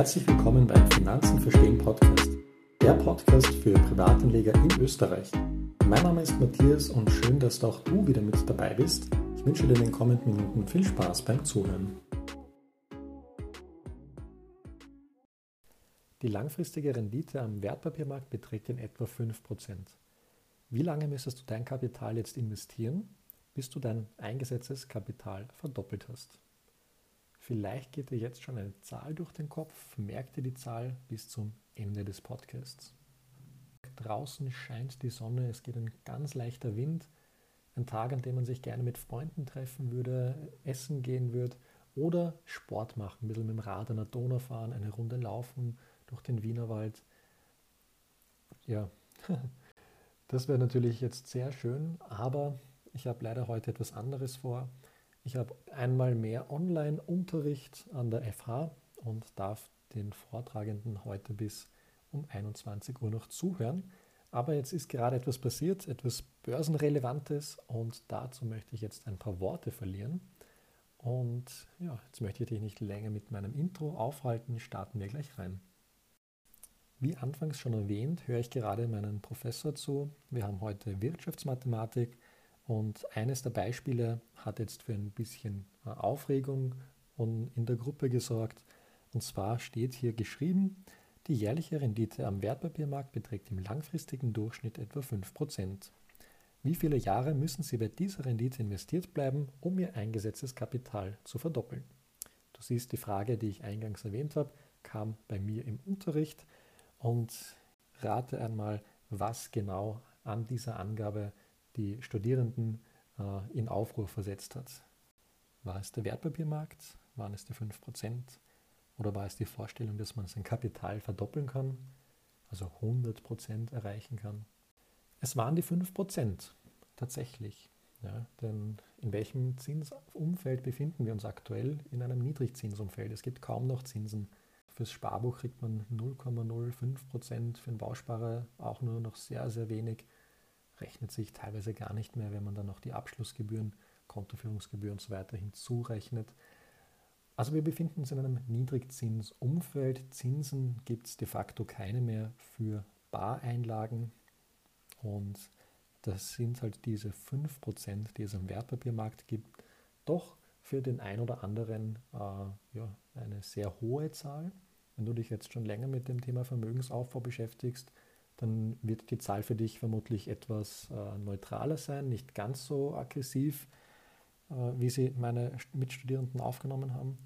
Herzlich willkommen beim Finanzen verstehen Podcast, der Podcast für Privatanleger in Österreich. Mein Name ist Matthias und schön, dass auch du wieder mit dabei bist. Ich wünsche dir in den kommenden Minuten viel Spaß beim Zuhören. Die langfristige Rendite am Wertpapiermarkt beträgt in etwa 5%. Wie lange müsstest du dein Kapital jetzt investieren, bis du dein eingesetztes Kapital verdoppelt hast? Vielleicht geht dir jetzt schon eine Zahl durch den Kopf. Merk dir die Zahl bis zum Ende des Podcasts. Draußen scheint die Sonne, es geht ein ganz leichter Wind. Ein Tag, an dem man sich gerne mit Freunden treffen würde, essen gehen würde oder Sport machen, ein bisschen mit dem Rad an der Donau fahren, eine Runde laufen durch den Wienerwald. Ja, das wäre natürlich jetzt sehr schön, aber ich habe leider heute etwas anderes vor. Ich habe einmal mehr Online-Unterricht an der FH und darf den Vortragenden heute bis um 21 Uhr noch zuhören. Aber jetzt ist gerade etwas passiert, etwas Börsenrelevantes und dazu möchte ich jetzt ein paar Worte verlieren. Und ja, jetzt möchte ich dich nicht länger mit meinem Intro aufhalten, starten wir gleich rein. Wie anfangs schon erwähnt, höre ich gerade meinen Professor zu. Wir haben heute Wirtschaftsmathematik und eines der Beispiele hat jetzt für ein bisschen äh, Aufregung in der Gruppe gesorgt. Und zwar steht hier geschrieben, die jährliche Rendite am Wertpapiermarkt beträgt im langfristigen Durchschnitt etwa 5%. Wie viele Jahre müssen Sie bei dieser Rendite investiert bleiben, um Ihr eingesetztes Kapital zu verdoppeln? Du siehst, die Frage, die ich eingangs erwähnt habe, kam bei mir im Unterricht und rate einmal, was genau an dieser Angabe die Studierenden äh, in Aufruhr versetzt hat. War es der Wertpapiermarkt? Waren es die 5%? Oder war es die Vorstellung, dass man sein Kapital verdoppeln kann, also 100% erreichen kann? Es waren die 5% tatsächlich. Ja, denn in welchem Zinsumfeld befinden wir uns aktuell? In einem Niedrigzinsumfeld. Es gibt kaum noch Zinsen. Fürs Sparbuch kriegt man 0,05%, für den Bausparer auch nur noch sehr, sehr wenig rechnet sich teilweise gar nicht mehr, wenn man dann noch die Abschlussgebühren, Kontoführungsgebühren und so weiter hinzurechnet. Also wir befinden uns in einem Niedrigzinsumfeld. Zinsen gibt es de facto keine mehr für Bareinlagen. Und das sind halt diese 5%, die es am Wertpapiermarkt gibt, doch für den einen oder anderen äh, ja, eine sehr hohe Zahl. Wenn du dich jetzt schon länger mit dem Thema Vermögensaufbau beschäftigst, dann wird die Zahl für dich vermutlich etwas äh, neutraler sein, nicht ganz so aggressiv, äh, wie sie meine Mitstudierenden aufgenommen haben.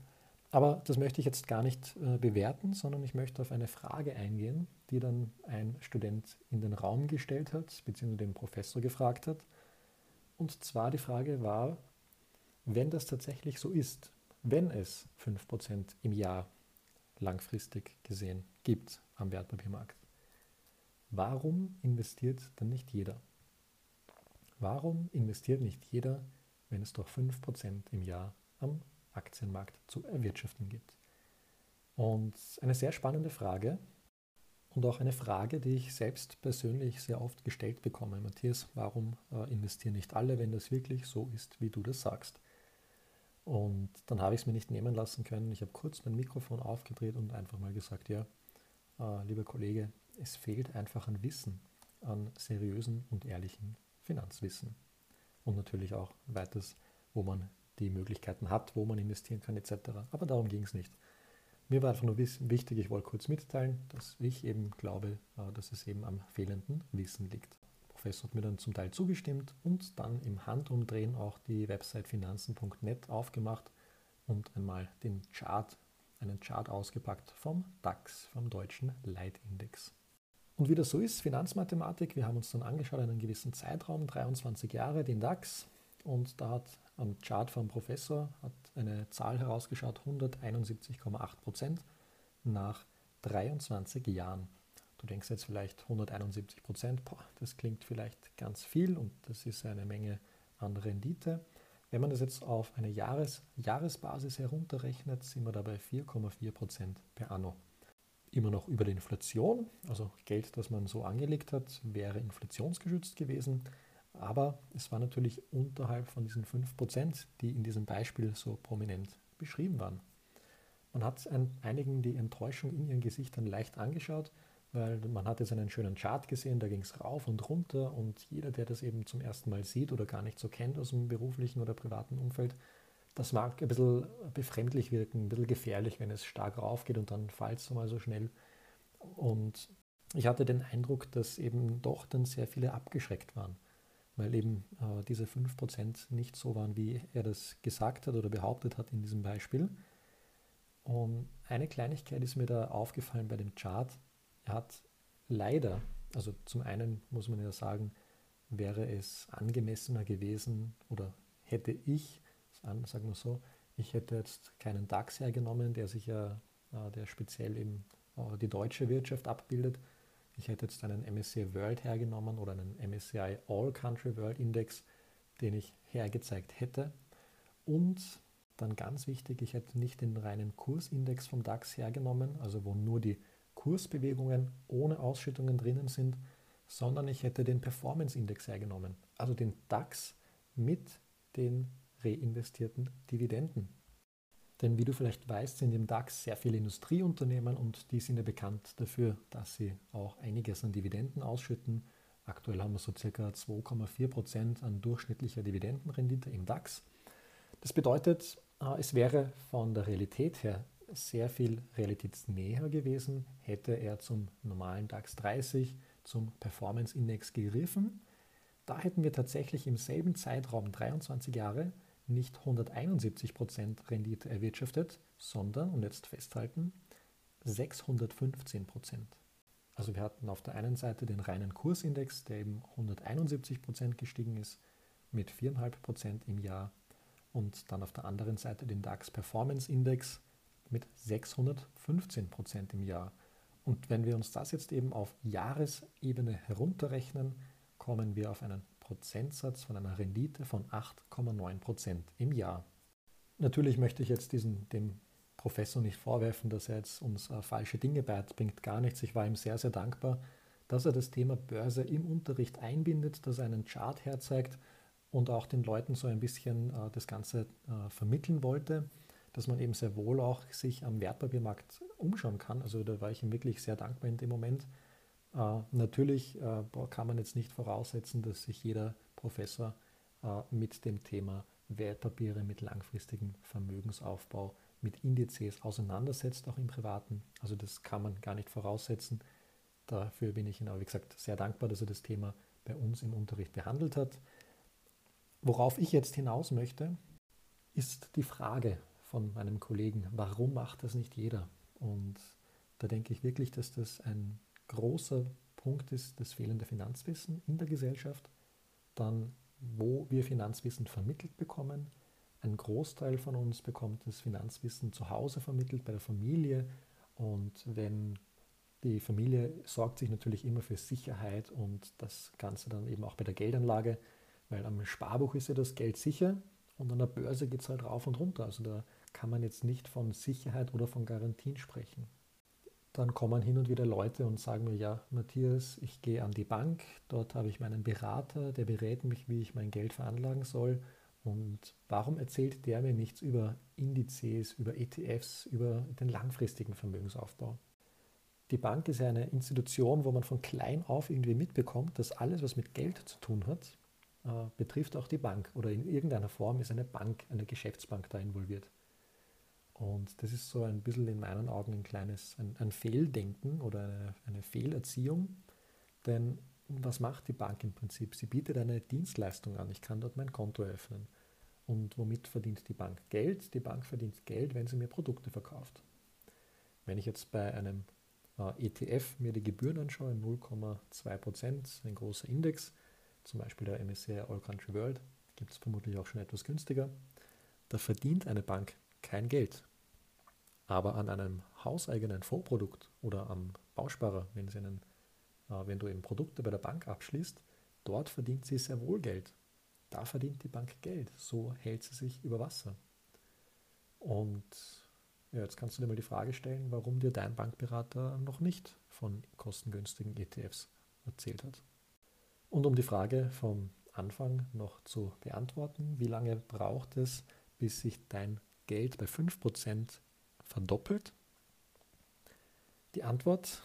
Aber das möchte ich jetzt gar nicht äh, bewerten, sondern ich möchte auf eine Frage eingehen, die dann ein Student in den Raum gestellt hat, beziehungsweise den Professor gefragt hat. Und zwar die Frage war, wenn das tatsächlich so ist, wenn es 5% im Jahr langfristig gesehen gibt am Wertpapiermarkt, Warum investiert dann nicht jeder? Warum investiert nicht jeder, wenn es doch 5% im Jahr am Aktienmarkt zu erwirtschaften gibt? Und eine sehr spannende Frage und auch eine Frage, die ich selbst persönlich sehr oft gestellt bekomme. Matthias, warum äh, investieren nicht alle, wenn das wirklich so ist, wie du das sagst? Und dann habe ich es mir nicht nehmen lassen können. Ich habe kurz mein Mikrofon aufgedreht und einfach mal gesagt, ja, äh, lieber Kollege, es fehlt einfach an Wissen, an seriösen und ehrlichen Finanzwissen. Und natürlich auch weiters, wo man die Möglichkeiten hat, wo man investieren kann etc. Aber darum ging es nicht. Mir war einfach nur wichtig, ich wollte kurz mitteilen, dass ich eben glaube, äh, dass es eben am fehlenden Wissen liegt. Der Professor hat mir dann zum Teil zugestimmt und dann im Handumdrehen auch die Website finanzen.net aufgemacht und einmal den Chart, einen Chart ausgepackt vom DAX, vom deutschen Leitindex. Und wie das so ist, Finanzmathematik, wir haben uns dann angeschaut einen gewissen Zeitraum, 23 Jahre, den DAX. Und da hat am Chart vom Professor hat eine Zahl herausgeschaut, 171,8 Prozent nach 23 Jahren. Du denkst jetzt vielleicht 171 Prozent, das klingt vielleicht ganz viel und das ist eine Menge an Rendite. Wenn man das jetzt auf eine Jahres Jahresbasis herunterrechnet, sind wir dabei 4,4 Prozent per anno immer noch über der Inflation. Also Geld, das man so angelegt hat, wäre inflationsgeschützt gewesen. Aber es war natürlich unterhalb von diesen 5%, die in diesem Beispiel so prominent beschrieben waren. Man hat ein, einigen die Enttäuschung in ihren Gesichtern leicht angeschaut, weil man hat jetzt einen schönen Chart gesehen, da ging es rauf und runter und jeder, der das eben zum ersten Mal sieht oder gar nicht so kennt aus dem beruflichen oder privaten Umfeld, das mag ein bisschen befremdlich wirken, ein bisschen gefährlich, wenn es stark raufgeht und dann fällt es mal so schnell. Und ich hatte den Eindruck, dass eben doch dann sehr viele abgeschreckt waren, weil eben äh, diese 5% nicht so waren, wie er das gesagt hat oder behauptet hat in diesem Beispiel. Und eine Kleinigkeit ist mir da aufgefallen bei dem Chart. Er hat leider, also zum einen muss man ja sagen, wäre es angemessener gewesen oder hätte ich, sagen wir so, ich hätte jetzt keinen DAX hergenommen, der sich ja, äh, der speziell eben äh, die deutsche Wirtschaft abbildet. Ich hätte jetzt einen MSCI World hergenommen oder einen MSCI All Country World Index, den ich hergezeigt hätte. Und dann ganz wichtig, ich hätte nicht den reinen Kursindex vom DAX hergenommen, also wo nur die Kursbewegungen ohne Ausschüttungen drinnen sind, sondern ich hätte den Performance Index hergenommen, also den DAX mit den reinvestierten Dividenden. Denn wie du vielleicht weißt, sind im DAX sehr viele Industrieunternehmen und die sind ja bekannt dafür, dass sie auch einiges an Dividenden ausschütten. Aktuell haben wir so circa 2,4 Prozent an durchschnittlicher Dividendenrendite im DAX. Das bedeutet, äh, es wäre von der Realität her sehr viel realitätsnäher gewesen, hätte er zum normalen DAX 30, zum Performance Index gegriffen. Da hätten wir tatsächlich im selben Zeitraum 23 Jahre nicht 171% Rendite erwirtschaftet, sondern, und jetzt festhalten, 615%. Also wir hatten auf der einen Seite den reinen Kursindex, der eben 171% gestiegen ist, mit 4,5% im Jahr und dann auf der anderen Seite den DAX Performance Index mit 615% im Jahr. Und wenn wir uns das jetzt eben auf Jahresebene herunterrechnen, kommen wir auf einen Prozentsatz von einer Rendite von 8,9 Prozent im Jahr. Natürlich möchte ich jetzt diesen, dem Professor nicht vorwerfen, dass er jetzt uns äh, falsche Dinge beibringt, gar nichts. Ich war ihm sehr, sehr dankbar, dass er das Thema Börse im Unterricht einbindet, dass er einen Chart herzeigt und auch den Leuten so ein bisschen äh, das Ganze äh, vermitteln wollte, dass man eben sehr wohl auch sich am Wertpapiermarkt umschauen kann. Also da war ich ihm wirklich sehr dankbar in dem Moment natürlich äh, kann man jetzt nicht voraussetzen, dass sich jeder Professor äh, mit dem Thema Wertpapiere, mit langfristigem Vermögensaufbau, mit Indizes auseinandersetzt, auch im Privaten. Also das kann man gar nicht voraussetzen. Dafür bin ich Ihnen aber, wie gesagt, sehr dankbar, dass er das Thema bei uns im Unterricht behandelt hat. Worauf ich jetzt hinaus möchte, ist die Frage von meinem Kollegen, warum macht das nicht jeder? Und da denke ich wirklich, dass das ein großer Punkt ist das fehlende Finanzwissen in der Gesellschaft. Dann, wo wir Finanzwissen vermittelt bekommen. Ein Großteil von uns bekommt das Finanzwissen zu Hause vermittelt, bei der Familie. Und wenn die Familie sorgt sich natürlich immer für Sicherheit und das Ganze dann eben auch bei der Geldanlage, weil am Sparbuch ist ja das Geld sicher und an der Börse geht es halt rauf und runter. Also da kann man jetzt nicht von Sicherheit oder von Garantien sprechen dann kommen hin und wieder Leute und sagen mir, ja, Matthias, ich gehe an die Bank, dort habe ich meinen Berater, der berät mich, wie ich mein Geld veranlagen soll. Und warum erzählt der mir nichts über Indizes, über ETFs, über den langfristigen Vermögensaufbau? Die Bank ist eine Institution, wo man von klein auf irgendwie mitbekommt, dass alles, was mit Geld zu tun hat, äh, betrifft auch die Bank oder in irgendeiner Form ist eine Bank, eine Geschäftsbank da involviert. Und das ist so ein bisschen in meinen Augen ein kleines, ein, ein Fehldenken oder eine, eine Fehlerziehung. Denn was macht die Bank im Prinzip? Sie bietet eine Dienstleistung an. Ich kann dort mein Konto eröffnen. Und womit verdient die Bank Geld? Die Bank verdient Geld, wenn sie mir Produkte verkauft. Wenn ich jetzt bei einem äh, ETF mir die Gebühren anschaue, 0,2%, ein großer Index, zum Beispiel der MSCI All Country World, gibt es vermutlich auch schon etwas günstiger, da verdient eine Bank kein Geld. Aber an einem hauseigenen Vorprodukt oder am Bausparer, wenn, sie einen, äh, wenn du eben Produkte bei der Bank abschließt, dort verdient sie sehr wohl Geld. Da verdient die Bank Geld. So hält sie sich über Wasser. Und ja, jetzt kannst du dir mal die Frage stellen, warum dir dein Bankberater noch nicht von kostengünstigen ETFs erzählt hat. Und um die Frage vom Anfang noch zu beantworten, wie lange braucht es, bis sich dein Geld bei 5% verdoppelt? Die Antwort,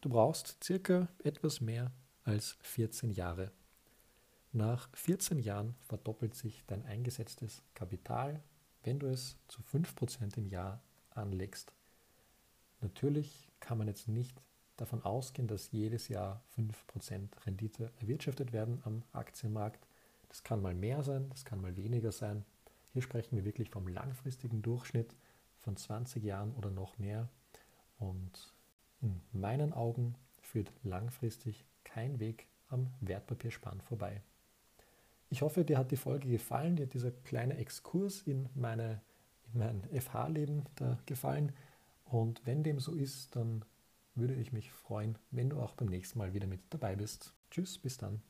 du brauchst circa etwas mehr als 14 Jahre. Nach 14 Jahren verdoppelt sich dein eingesetztes Kapital, wenn du es zu 5% im Jahr anlegst. Natürlich kann man jetzt nicht davon ausgehen, dass jedes Jahr 5% Rendite erwirtschaftet werden am Aktienmarkt. Das kann mal mehr sein, das kann mal weniger sein. Hier sprechen wir wirklich vom langfristigen Durchschnitt von 20 Jahren oder noch mehr. Und in meinen Augen führt langfristig kein Weg am Wertpapierspann vorbei. Ich hoffe, dir hat die Folge gefallen, dir hat dieser kleine Exkurs in, meine, in mein FH-Leben gefallen. Und wenn dem so ist, dann würde ich mich freuen, wenn du auch beim nächsten Mal wieder mit dabei bist. Tschüss, bis dann.